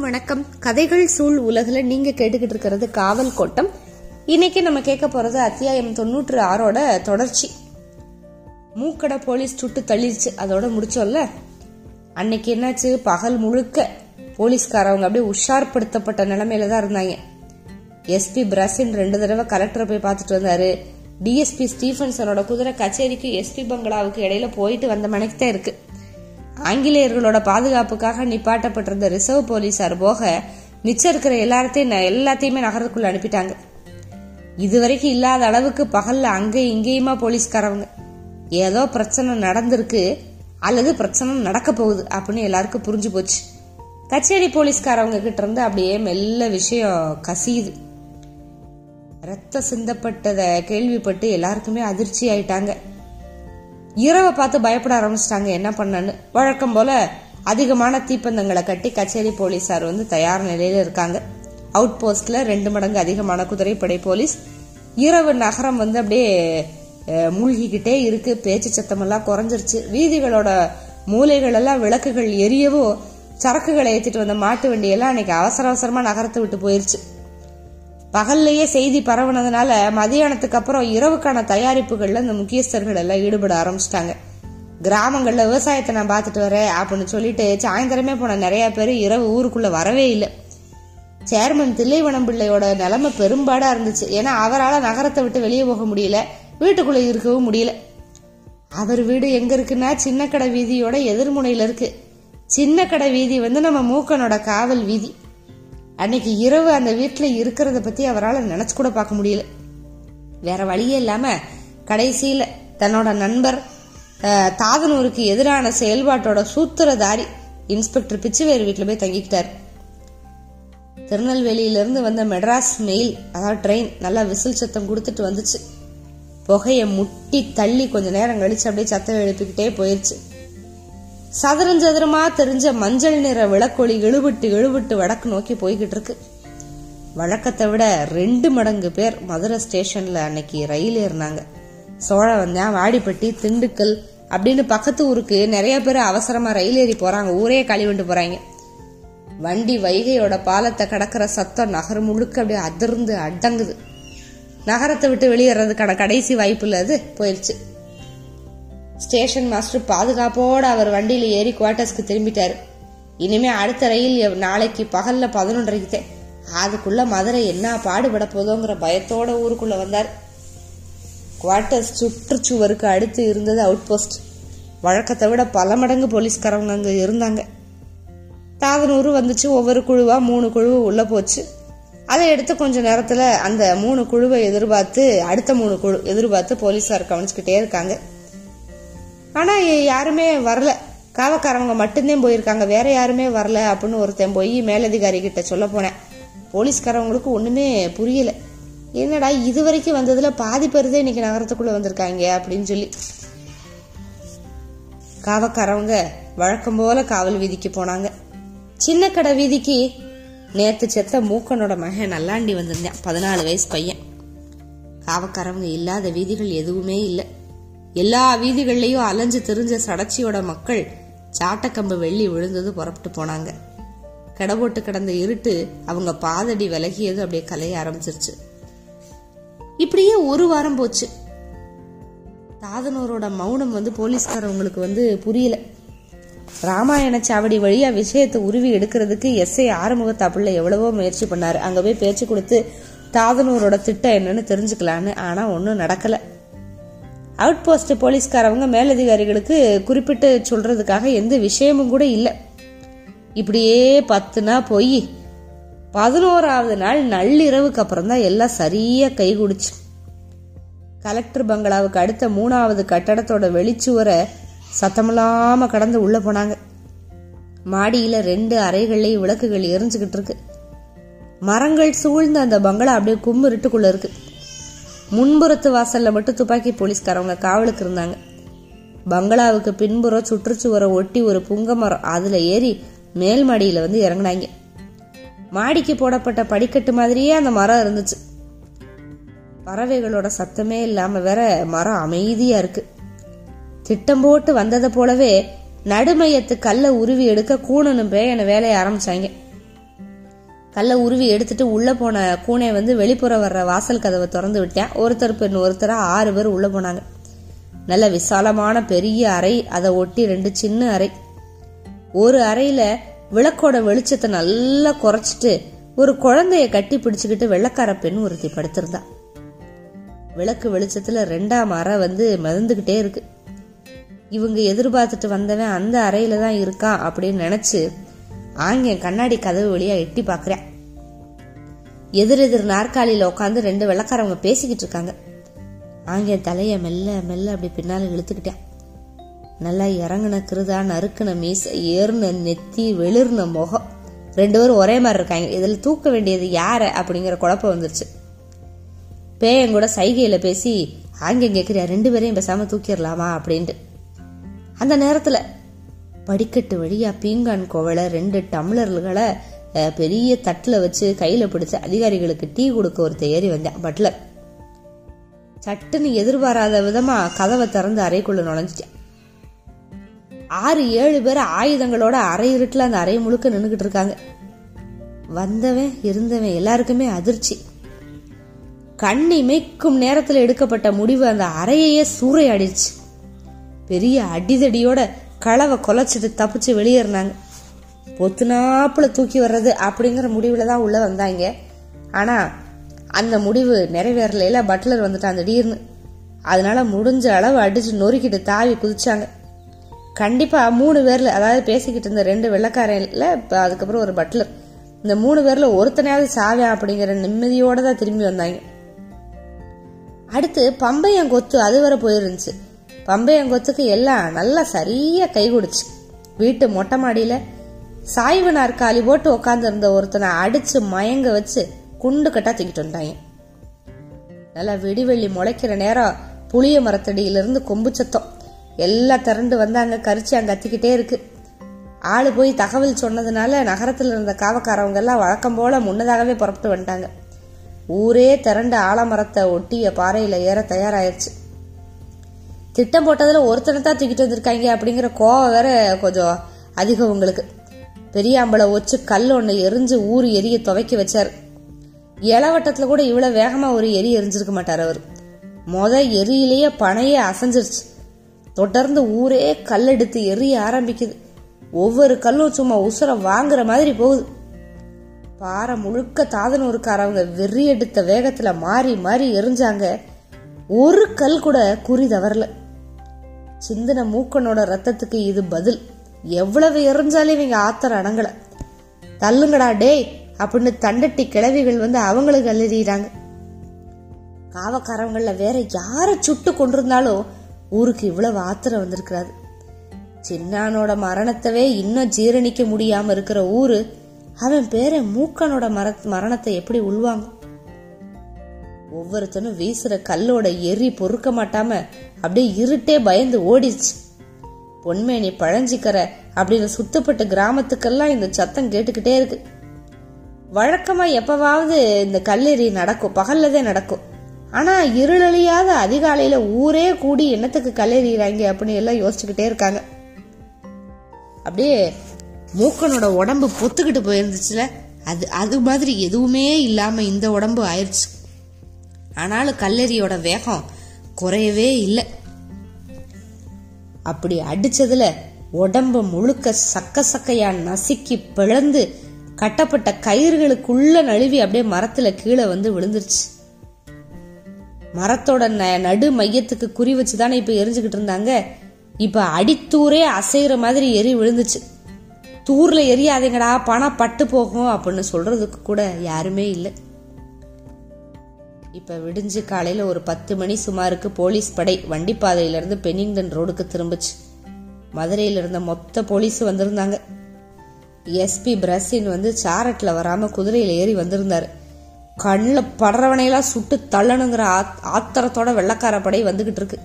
வணக்கம் கதைகள் சூழ் உலகில் நீங்கள் கேட்டுக்கிட்டு இருக்கிறது காவல் கோட்டம். இன்னைக்கு நம்ம கேட்க போகிறது அத்தியாயம் தொண்ணூற்று ஆறோட தொடர்ச்சி. மூக்கடை போலீஸ் சுட்டு தள்ளிடுச்சு. அதோட முடிச்சோம்ல? அன்னைக்கு என்னாச்சு? பகல் முழுக்க போலீஸ்காரவங்க அப்படியே உஷார்படுத்தப்பட்ட நிலைமையில தான் இருந்தாங்க. எஸ்பி பிரசின் ரெண்டு தடவை கலெக்டரை போய் பார்த்துட்டு வந்தாரு. டிஎஸ்பி ஸ்டீஃபன்சனோட குதிரை கச்சேரிக்கு எஸ்பி பங்களாவுக்கு இடையில போயிட்டு வந்த மனைக்கு தான் இருக்குது ஆங்கிலேயர்களோட பாதுகாப்புக்காக நிப்பாட்டப்பட்டிருந்த ரிசர்வ் போலீசார் போக மிச்சம் இருக்கிற எல்லாத்தையும் எல்லாத்தையுமே நகரத்துக்குள்ள அனுப்பிட்டாங்க. இதுவரைக்கும் இல்லாத அளவுக்கு பகல்ல அங்க இங்கேயுமா போலீஸ்காரவங்க. ஏதோ பிரச்சனை நடந்திருக்கு அல்லது பிரச்சனை நடக்க போகுது அப்படின்னு எல்லாருக்கும் புரிஞ்சு போச்சு. கச்சேரி போலீஸ்காரவங்க கிட்ட இருந்து அப்படியே மெல்ல விஷயம் கசியுது. ரத்த சிந்தப்பட்டதை கேள்விப்பட்டு எல்லாருக்குமே அதிர்ச்சி ஆயிட்டாங்க. இரவை பார்த்து பயப்பட ஆரம்பிச்சிட்டாங்க. என்ன பண்ணன்னு? வழக்கம் போல அதிகமான தீப்பந்தங்களை கட்டி கச்சேரி போலீசார் வந்து தயார் நிலையில இருக்காங்க. அவுட் போஸ்ட்ல ரெண்டு மடங்கு அதிகமான குதிரைப்படை போலீஸ். இரவு நகரம் வந்து அப்படியே மூழ்கிக்கிட்டே இருக்கு. பேச்சு சத்தமெல்லாம் குறைஞ்சிருச்சு. வீதிகளோட மூலைகள் எல்லாம் விளக்குகள் எரியவோ சரக்குகளை ஏத்திட்டு வந்த மாட்டு வண்டியெல்லாம் அன்னைக்கு அவசர அவசரமா நகரத்தை விட்டு போயிருச்சு. பகல்லையே செய்தி பரவுனதுனால மதியானத்துக்கு அப்புறம் இரவுக்கான தயாரிப்புகள்ல இந்த முக்கியஸ்தர்கள் எல்லாம் ஈடுபட ஆரம்பிச்சிட்டாங்க. கிராமங்கள்ல விவசாயத்தை நான் பார்த்துட்டு வரேன் அப்படின்னு சொல்லிட்டு சாயந்தரமே போன நிறைய பேர் இரவு ஊருக்குள்ள வரவே இல்லை. சேர்மன் தில்லைவனம் பிள்ளையோட நிலைமை பெரும்பாடா இருந்துச்சு. ஏன்னா அவரால் நகரத்தை விட்டு வெளியே போக முடியல வீட்டுக்குள்ள இருக்கவும் முடியல. அவர் வீடு எங்க இருக்குன்னா சின்ன கடை வீதியோட எதிர்முனையில இருக்கு. சின்ன கடை வீதி வந்து நம்ம மூக்கனோட காவல் வீதி. அன்னைக்கு இரவு அந்த வீட்டில் இருக்கிறத பத்தி அவரால் நினைச்சு கூட பார்க்க முடியல. வேற வழியே இல்லாம கடைசியில் தன்னோட நண்பர் தாதனூருக்கு எதிரான செயல்பாட்டோட சூத்திரதாரி இன்ஸ்பெக்டர் பிச்சுவேர் வீட்டில் போய் தங்கிக்கிட்டார். திருநெல்வேலியிலிருந்து வந்த மெட்ராஸ் மெயில் அதாவது ட்ரெயின் நல்லா விசில் சத்தம் கொடுத்துட்டு வந்துச்சு. புகையை முட்டி தள்ளி கொஞ்ச நேரம் கழிச்சு அப்படியே சத்தம் எழுப்பிக்கிட்டே போயிருச்சு. சதுரம் சதுரமா தெரிஞ்ச மஞ்சள் நிற விளக்கொளி இழுவிட்டு இழுவிட்டு வடக்கு நோக்கி போய்கிட்டு இருக்கு. வழக்கத்தை விட ரெண்டு மடங்கு பேர் மதுரை ஸ்டேஷன்ல அன்னைக்கு ரயில் ஏறினாங்க. சோழ வந்தேன் வாடிப்பட்டி திண்டுக்கல் அப்படின்னு பக்கத்து ஊருக்கு நிறைய பேர் அவசரமா ரயில் ஏறி போறாங்க. ஊரே கழிவுண்டு போறாங்க. வண்டி வைகையோட பாலத்தை கடக்கிற சத்தம் நகரம் முழுக்க அப்படியே அதிர்ந்து அடங்குது. நகரத்தை விட்டு வெளியேறதுக்கான கடைசி வாய்ப்பு இல்ல அது போயிடுச்சு ஸ்டேஷன் மாஸ்டர் பாதுகாப்போடு அவர் வண்டியில் ஏறி குவார்ட்டர்ஸ்க்கு திரும்பிட்டார். இனிமே அடுத்த ரயில் நாளைக்கு பகல்ல பதினொன்றரைக்கு அதுக்குள்ள மதுரை என்ன பாடுபட போதோங்கிற பயத்தோட ஊருக்குள்ள வந்தார். குவார்ட்டர்ஸ் சுற்றுச்சுவருக்கு அடுத்து இருந்தது அவுட் போஸ்ட் வழக்கத்தை விட பல மடங்கு போலீஸ்காரவங்க அங்கே இருந்தாங்க. தாதனூறு வந்துச்சு ஒவ்வொரு குழுவா மூணு குழு உள்ள போச்சு. அதை எடுத்து கொஞ்ச நேரத்துல அந்த மூணு குழுவை எதிர்பார்த்து அடுத்த மூணு குழு எதிர்பார்த்து போலீஸார் கவனிச்சுக்கிட்டே இருக்காங்க. ஆனால் யாருமே வரல. காவக்காரவங்க மட்டும்தான் போயிருக்காங்க. வேற யாருமே வரல அப்படின்னு ஒருத்தன் போய் மேலதிகாரி கிட்ட சொல்ல போனேன். போலீஸ்காரவங்களுக்கு ஒன்றுமே புரியல. என்னடா இது வரைக்கும் வந்ததுல பாதி பேர் தான் இன்னைக்கு நகரத்துக்குள்ள வந்திருக்காங்க அப்படின்னு சொல்லி. காவக்காரவங்க வழக்கம் போல காவல் வீதிக்கு போனாங்க. சின்ன கடை வீதிக்கு நேத்து செத்த மூக்கனோட மகன் நல்லாண்டி வந்திருந்தேன். பதினாலு வயசு பையன். காவக்காரவங்க இல்லாத வீதிகள் எதுவுமே இல்லை. எல்லா வீதிகள்லையும் அலைஞ்சு திரிஞ்ச சடச்சியோட மக்கள் சாட்டக்கம்பு வெள்ளி விழுந்தது புறப்பட்டு போனாங்க. கடபோட்டு கிடந்த இருட்டு அவங்க பாதடி விலகியது அப்படியே கலைய ஆரம்பிச்சிருச்சு. இப்படியே ஒரு வாரம் போச்சு. தாதனூரோட மௌனம் வந்து போலீஸ்காரவங்களுக்கு வந்து புரியல. ராமாயண சாவடி வழியா விஷயத்தை உருவி எடுக்கிறதுக்கு எஸ்ஐ ஆறுமுகத்தா பிள்ளை எவ்வளவோ முயற்சி பண்ணாரு. அங்க போய் பேச்சு கொடுத்து தாதனூரோட திட்டம் என்னன்னு தெரிஞ்சுக்கலான்னு. ஆனா ஒன்றும் நடக்கலை. அவுட் போஸ்ட் போலீஸ்காரவங்க மேலதிகாரிகளுக்கு குறிப்பிட்டு சொல்றதுக்காக எந்த விஷயமும் கூட இல்லை. இப்படியே பத்துனா போய் பதினோராவது நாள் நள்ளிரவுக்கு அப்புறம் தான் எல்லாம் சரியா கைகூடுச்சு கலெக்டர் பங்களாவுக்கு அடுத்த மூணாவது கட்டடத்தோட வெளிச்சுவரை சத்தமில்லாம கடந்து உள்ள போனாங்க. மாடியில ரெண்டு அறைகள்லேயும் விளக்குகள் எரிஞ்சுக்கிட்டு இருக்கு. மரங்கள் சூழ்ந்த அந்த பங்களா அப்படியே கும்மு இருட்டுக்குள்ள இருக்கு. முன்புறத்து வாசல்ல மட்டும் துப்பாக்கி போலீஸ்காரவங்க காவலுக்கு இருந்தாங்க. பங்களாவுக்கு பின்புறம் சுற்றுச்சுவரை ஒட்டி ஒரு புங்க மரம் அதுல ஏறி மேல் மாடியில வந்து இறங்குனாங்க. மாடிக்கு போடப்பட்ட படிக்கட்டு மாதிரியே அந்த மரம் இருந்துச்சு. பறவைகளோட சத்தமே இல்லாம வேற மரம் அமைதியா இருக்கு. திட்டம் போட்டு வந்ததை போலவே நடுமையத்து கல்லை உருவி எடுக்க கூணனும் பேயனை வேலையை ஆரம்பிச்சாங்க. கல்லை உருவி எடுத்துட்டு உள்ள போன கூனை வந்து வெளிப்புற வர்ற வாசல் கதவை திறந்து விட்டேன். ஒருத்தர் பெண் ஒருத்தரா ஆறு பேர் உள்ள போனாங்க. நல்ல விசாலமான பெரிய அறை அதை ஒட்டி ரெண்டு சின்ன அறை. ஒரு அறையில விளக்கோட வெளிச்சத்தை நல்லா குறைச்சிட்டு ஒரு குழந்தைய கட்டி பிடிச்சுக்கிட்டு வெள்ளக்கார பெண் ஒருத்தி படுத்திருந்தா. விளக்கு வெளிச்சத்துல ரெண்டாம் அறை வந்து மிதந்துகிட்டே இருக்கு. இவங்க எதிர்பார்த்துட்டு வந்தவன் அந்த அறையில தான் இருக்கான் அப்படின்னு நினைச்சு ஆங்க கண்ணாடி கதவு வழியா எட்டி பாக்குறேன் எதிர் எதிர் நாற்காலியில உட்காந்து ரெண்டு வெள்ளக்காரவங்க பேசிக்கிட்டு இருக்காங்க. ஆங்கே தலைய மெல்ல மெல்ல அப்படி பின்னால இழுத்துக்கிட்டேன் நல்லா இறங்குன கிருதா நறுக்குன மீசை ஏறுன நெத்தி வெளிர்ன முகம். ரெண்டு பேரும் ஒரே மாதிரி இருக்காங்க. இதுல தூக்க வேண்டியது யார அப்படிங்கிற குழப்பம் வந்துருச்சு. பேயன் கூட சைகையில பேசி ஆங்கே கேக்குறியா ரெண்டு பேரையும் பேசாம தூக்கிடலாமா? அப்படின்ட்டு. அந்த நேரத்துல படிக்கட்டு வழியா பீங்கான் கோவலை ரெண்டு டம்ளர்களை பெரிய தட்டுல வச்சு கையில பிடிச்ச அதிகாரிகளுக்கு டீ கொடுக்க ஒருத்தர் ஏறி வந்தேன். பட்லர். சட்டுன்னு எதிர்பாராத விதமா கதவை திறந்து அறைக்குள்ள நுழைஞ்சிட்டேன். ஆறு ஏழு பேர் ஆயுதங்களோட அறை இருட்டுல அந்த அறை முழுக்க நின்றுக்கிட்டு இருக்காங்க. வந்தவன் இருந்தவன் எல்லாருக்குமே அதிர்ச்சி. கண்ணி மேய்க்கும் நேரத்தில் எடுக்கப்பட்ட முடிவு அந்த அறையையே சூறையாடிச்சு பெரிய அடிதடியோட களவை கொலைச்சிட்டு தப்பிச்சு வெளியேறினாங்க. பொத்துனாப்புல தூக்கி வர்றது அப்படிங்கிற முடிவில் தான் உள்ளே வந்தாங்க. ஆனால் அந்த முடிவு நிறைவேறலையில பட்லர் வந்துட்டான் திடீர்னு. அதனால முடிஞ்ச அளவு அடிச்சு நொறுக்கிட்டு தாவி குதிச்சாங்க. கண்டிப்பாக மூணு பேரில் அதாவது பேசிக்கிட்டு இருந்த ரெண்டு வெள்ளக்காரில் இப்போ அதுக்கப்புறம் ஒரு பட்லர். இந்த மூணு பேரில் ஒருத்தனையாவது சாவியா அப்படிங்கிற நிம்மதியோடு தான் திரும்பி வந்தாங்க. அடுத்து பம்பையங்கொத்து அது வரை போயிருந்துச்சு. பம்பையங்கொத்துக்கு எல்லாம் நல்லா சரியா கை கொடுச்சு. வீட்டு மொட்டை மாடியில சாய்வு நாற்காலி போட்டு உட்காந்துருந்த ஒருத்தனை அடிச்சு மயங்க வச்சு குண்டு கட்டா தூக்கிட்டு நல்லா விடிவெள்ளி முளைக்கிற நேரம் புளிய மரத்தடியிலிருந்து கொம்பு சத்தம். எல்லாம் திரண்டு வந்தாங்க கரிச்சு அங்க கத்திக்கிட்டே இருக்கு. ஆளு போய் தகவல் சொன்னதுனால நகரத்துல இருந்த காவக்காரவங்க எல்லாம் வழக்கம் போல முன்னதாகவே புறப்பட்டு வந்துட்டாங்க. ஊரே திரண்டு ஆலமரத்தை ஒட்டிய பாறையில ஏற தயாராயிருச்சு. திட்டம் போட்டதில் ஒருத்தனை தான் தூக்கிட்டு வந்திருக்காங்க அப்படிங்கிற கோவம் வேற கொஞ்சம் அதிகம் உங்களுக்கு. பெரியாம்பளை வச்சு கல் ஒன்று எரிஞ்சு ஊர் எரிய துவைக்க வச்சார். இளவட்டத்தில் கூட இவ்வளோ வேகமாக ஒரு எரி எரிஞ்சிருக்க மாட்டார் அவர். மொத எரியிலேயே பனையே அசைஞ்சிருச்சு. தொடர்ந்து ஊரே கல்லெடுத்து எரிய ஆரம்பிக்குது. ஒவ்வொரு கல்லும் சும்மா உசுர வாங்குற மாதிரி போகுது. பாறை முழுக்க தாதனூருக்காரவங்க வெறி எடுத்த வேகத்தில் மாறி மாறி எரிஞ்சாங்க. ஒரு கல் கூட குறி தவறலை. சிந்தின மூக்கனோட ரத்தத்துக்கு இது பதில். எவ்வளவு எரிஞ்சாலும் இவங்க ஆத்தர் அடங்கல. தள்ளுங்கடா டேய் அப்படின்னு தண்டட்டி கிழவிகள் வந்து அவங்களுக்கு கல்லெறிகிறாங்க காவக்காரவங்கள வேற யாரை சுட்டு கொண்டிருந்தாலும் ஊருக்கு இவ்வளவு ஆத்திரம் வந்திருக்கிறாரு. சின்னானோட மரணத்தவே இன்னும் ஜீரணிக்க முடியாம இருக்கிற ஊரு அவன் பேர மூக்கனோட மர மரணத்தை எப்படி உள்வாங்கும்? ஒவ்வொருத்தனும் வீசுற கல்லோட எரி பொறுக்க மாட்டாம அப்படியே இருட்டே பயந்து ஓடிச்சு பொன்மேனி பழஞ்சிக்கர அப்படின்னு சுத்தப்பட்ட கிராமத்துக்கெல்லாம் இந்த சத்தம் கேட்டுக்கிட்டே இருக்கு. வழக்கமா எப்பவாவது இந்த கல்லெறி நடக்கும் பகல்லதே நடக்கும். ஆனா இருளழியாத அதிகாலையில ஊரே கூடி என்னத்துக்கு கல்லெறிகிறாங்க அப்படின்னு எல்லாம் யோசிச்சுக்கிட்டே இருக்காங்க. அப்படியே மூக்கனோட உடம்பு பொத்துக்கிட்டு போயிருந்துச்சுல. அது அது மாதிரி எதுவுமே இல்லாம இந்த உடம்பு ஆயிடுச்சு ஆனாலும் கல்லெறியோட வேகம் குறையவே இல்லை. அப்படி அடிச்சதுல உடம்ப முழுக்க சக்க சக்கையா நசுக்கி பிளந்து கட்டப்பட்ட கயிறுகளுக்குள்ள நழுவி அப்படியே மரத்துல கீழே வந்து விழுந்துருச்சு. மரத்தோட ந- நடு மையத்துக்கு குறி வச்சுதானே இப்ப எரிஞ்சுக்கிட்டு இருந்தாங்க. இப்ப அடித்தூரே அசைகிற மாதிரி எரி விழுந்துச்சு. தூர்ல எரியாதீங்கடா பணம் பட்டு போகும் அப்படின்னு சொல்றதுக்கு கூட யாருமே இல்லை. இப்ப விடிஞ்சு காலையில ஒரு பத்து மணி சுமாருக்கு போலீஸ் படை வண்டிப்பாதையிலேருந்து பெனிங்டன் ரோடுக்கு திரும்புச்சு. மதுரையில இருந்த மொத்த போலீஸ் வந்திருந்தாங்க. எஸ்பி பிரசின் வந்து சாரட்ல வராம குதிரையில ஏறி வந்திருந்தாரு. கண்ணில் படுறவனையெல்லாம் சுட்டு தள்ளணுங்கிற ஆத்- ஆத்திரத்தோட வெள்ளக்கார படை வந்துகிட்டு இருக்கு.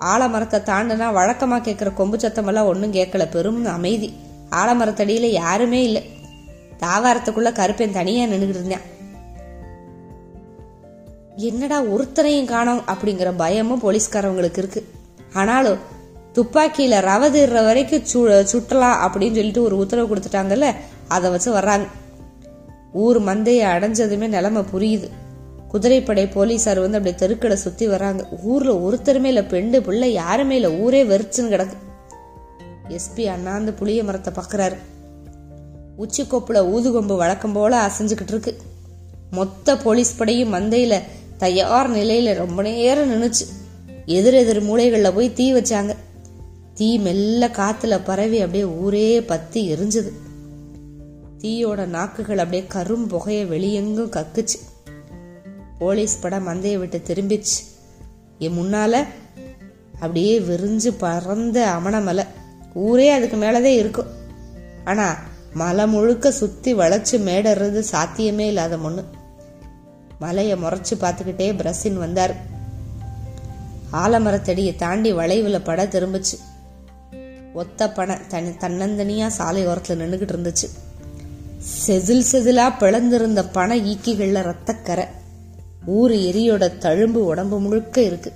ஆலமரத்தை தாண்டுனா வழக்கமா கேட்கிற கொம்பு சத்தமெல்லாம் ஒன்றும் கேட்கல பெரும் அமைதி. ஆலமரத்தடியில யாருமே இல்லை. தாவாரத்துக்குள்ள கருப்பேன் தனியா நின்றுக்கிட்டு இருந்தேன் என்னடா ஒருத்தரையும் காணோம் அப்படிங்கிற பயமும் போலீஸ்காரவங்களுக்கு இருக்கு. ஆனாலும் துப்பாக்கியில ரவ வரைக்கும் சு சுட்டலாம் அப்படின்னு சொல்லிட்டு ஒரு உத்தரவு கொடுத்துட்டாங்கல்ல அதை வச்சு வர்றாங்க. ஊர் மந்தையை அடைஞ்சதுமே நிலைமை புரியுது. குதிரைப்படை போலீஸார் வந்து அப்படியே தெருக்கடை சுத்தி வராங்க ஊர்ல ஒருத்தருமே இல்ல பெண்டு பிள்ளை யாருமே இல்ல ஊரே வெறிச்சுன்னு கிடக்கு. எஸ்பி அண்ணாந்து புளிய மரத்தை பாக்குறாரு. உச்சி கொப்புல ஊதுகொம்பு வழக்கம் போல அசைஞ்சுக்கிட்டு இருக்கு. மொத்த போலீஸ் படையும் மந்தையில தயார் நிலையில ரொம்ப நேரம் நின்றுச்சு எதிர் எதிர் போய் தீ வச்சாங்க. தீ மெல்ல காத்துல பரவி அப்படியே ஊரே பத்தி எரிஞ்சுது. தீயோட நாக்குகள் அப்படியே கரும் புகைய வெளியெங்கும் கக்குச்சு. போலீஸ் படம் மந்தையை விட்டு திரும்பிச்சு. என் முன்னால அப்படியே விரிஞ்சு பறந்த அமணமலை ஊரே அதுக்கு மேலதே இருக்கும். ஆனா மலை முழுக்க சுத்தி வளைச்சு மேடறது சாத்தியமே இல்லாத ஒன்று மலையை முறைச்சு பார்த்துக்கிட்டே பிரசின் வந்தார். ஆலமரத்தடியை தாண்டி வளைவில் பட திரும்பிச்சு. ஒத்த பனை தனி தன்னந்தனியாக சாலை ஓரத்தில் நின்றுக்கிட்டு இருந்துச்சு. செதில் செதிலாக பிளந்திருந்த பனை ஈக்கிகளில் ரத்தக்கரை ஊர் எரியோட தழும்பு உடம்பு முழுக்க இருக்கு.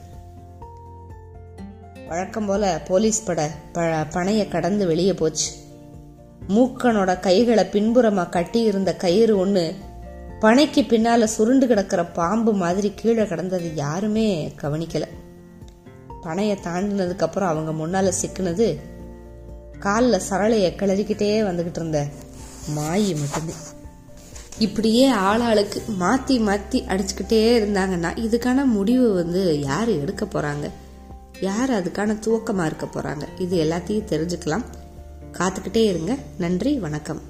வழக்கம் போல போலீஸ் பட ப பனையை கடந்து வெளியே போச்சு. மூக்கனோட கைகளை பின்புறமா கட்டியிருந்த கயிறு ஒன்று பனைக்கு பின்னால சுருண்டு கிடக்கிற பாம்பு மாதிரி கீழே கிடந்தது யாருமே கவனிக்கல. பனைய தாண்டினதுக்கு அப்புறம் அவங்க முன்னால சிக்கினது காலில் சரளைய கிளறிக்கிட்டே வந்துகிட்டு இருந்த மாயி மட்டும்தான் இப்படியே ஆளாளுக்கு மாத்தி மாத்தி அடிச்சுக்கிட்டே இருந்தாங்கன்னா இதுக்கான முடிவு வந்து யார் எடுக்க போறாங்க? யார் அதுக்கான துவக்கமா இருக்க போறாங்க? இது எல்லாத்தையும் தெரிஞ்சுக்கலாம். காத்துக்கிட்டே இருங்க. நன்றி வணக்கம்.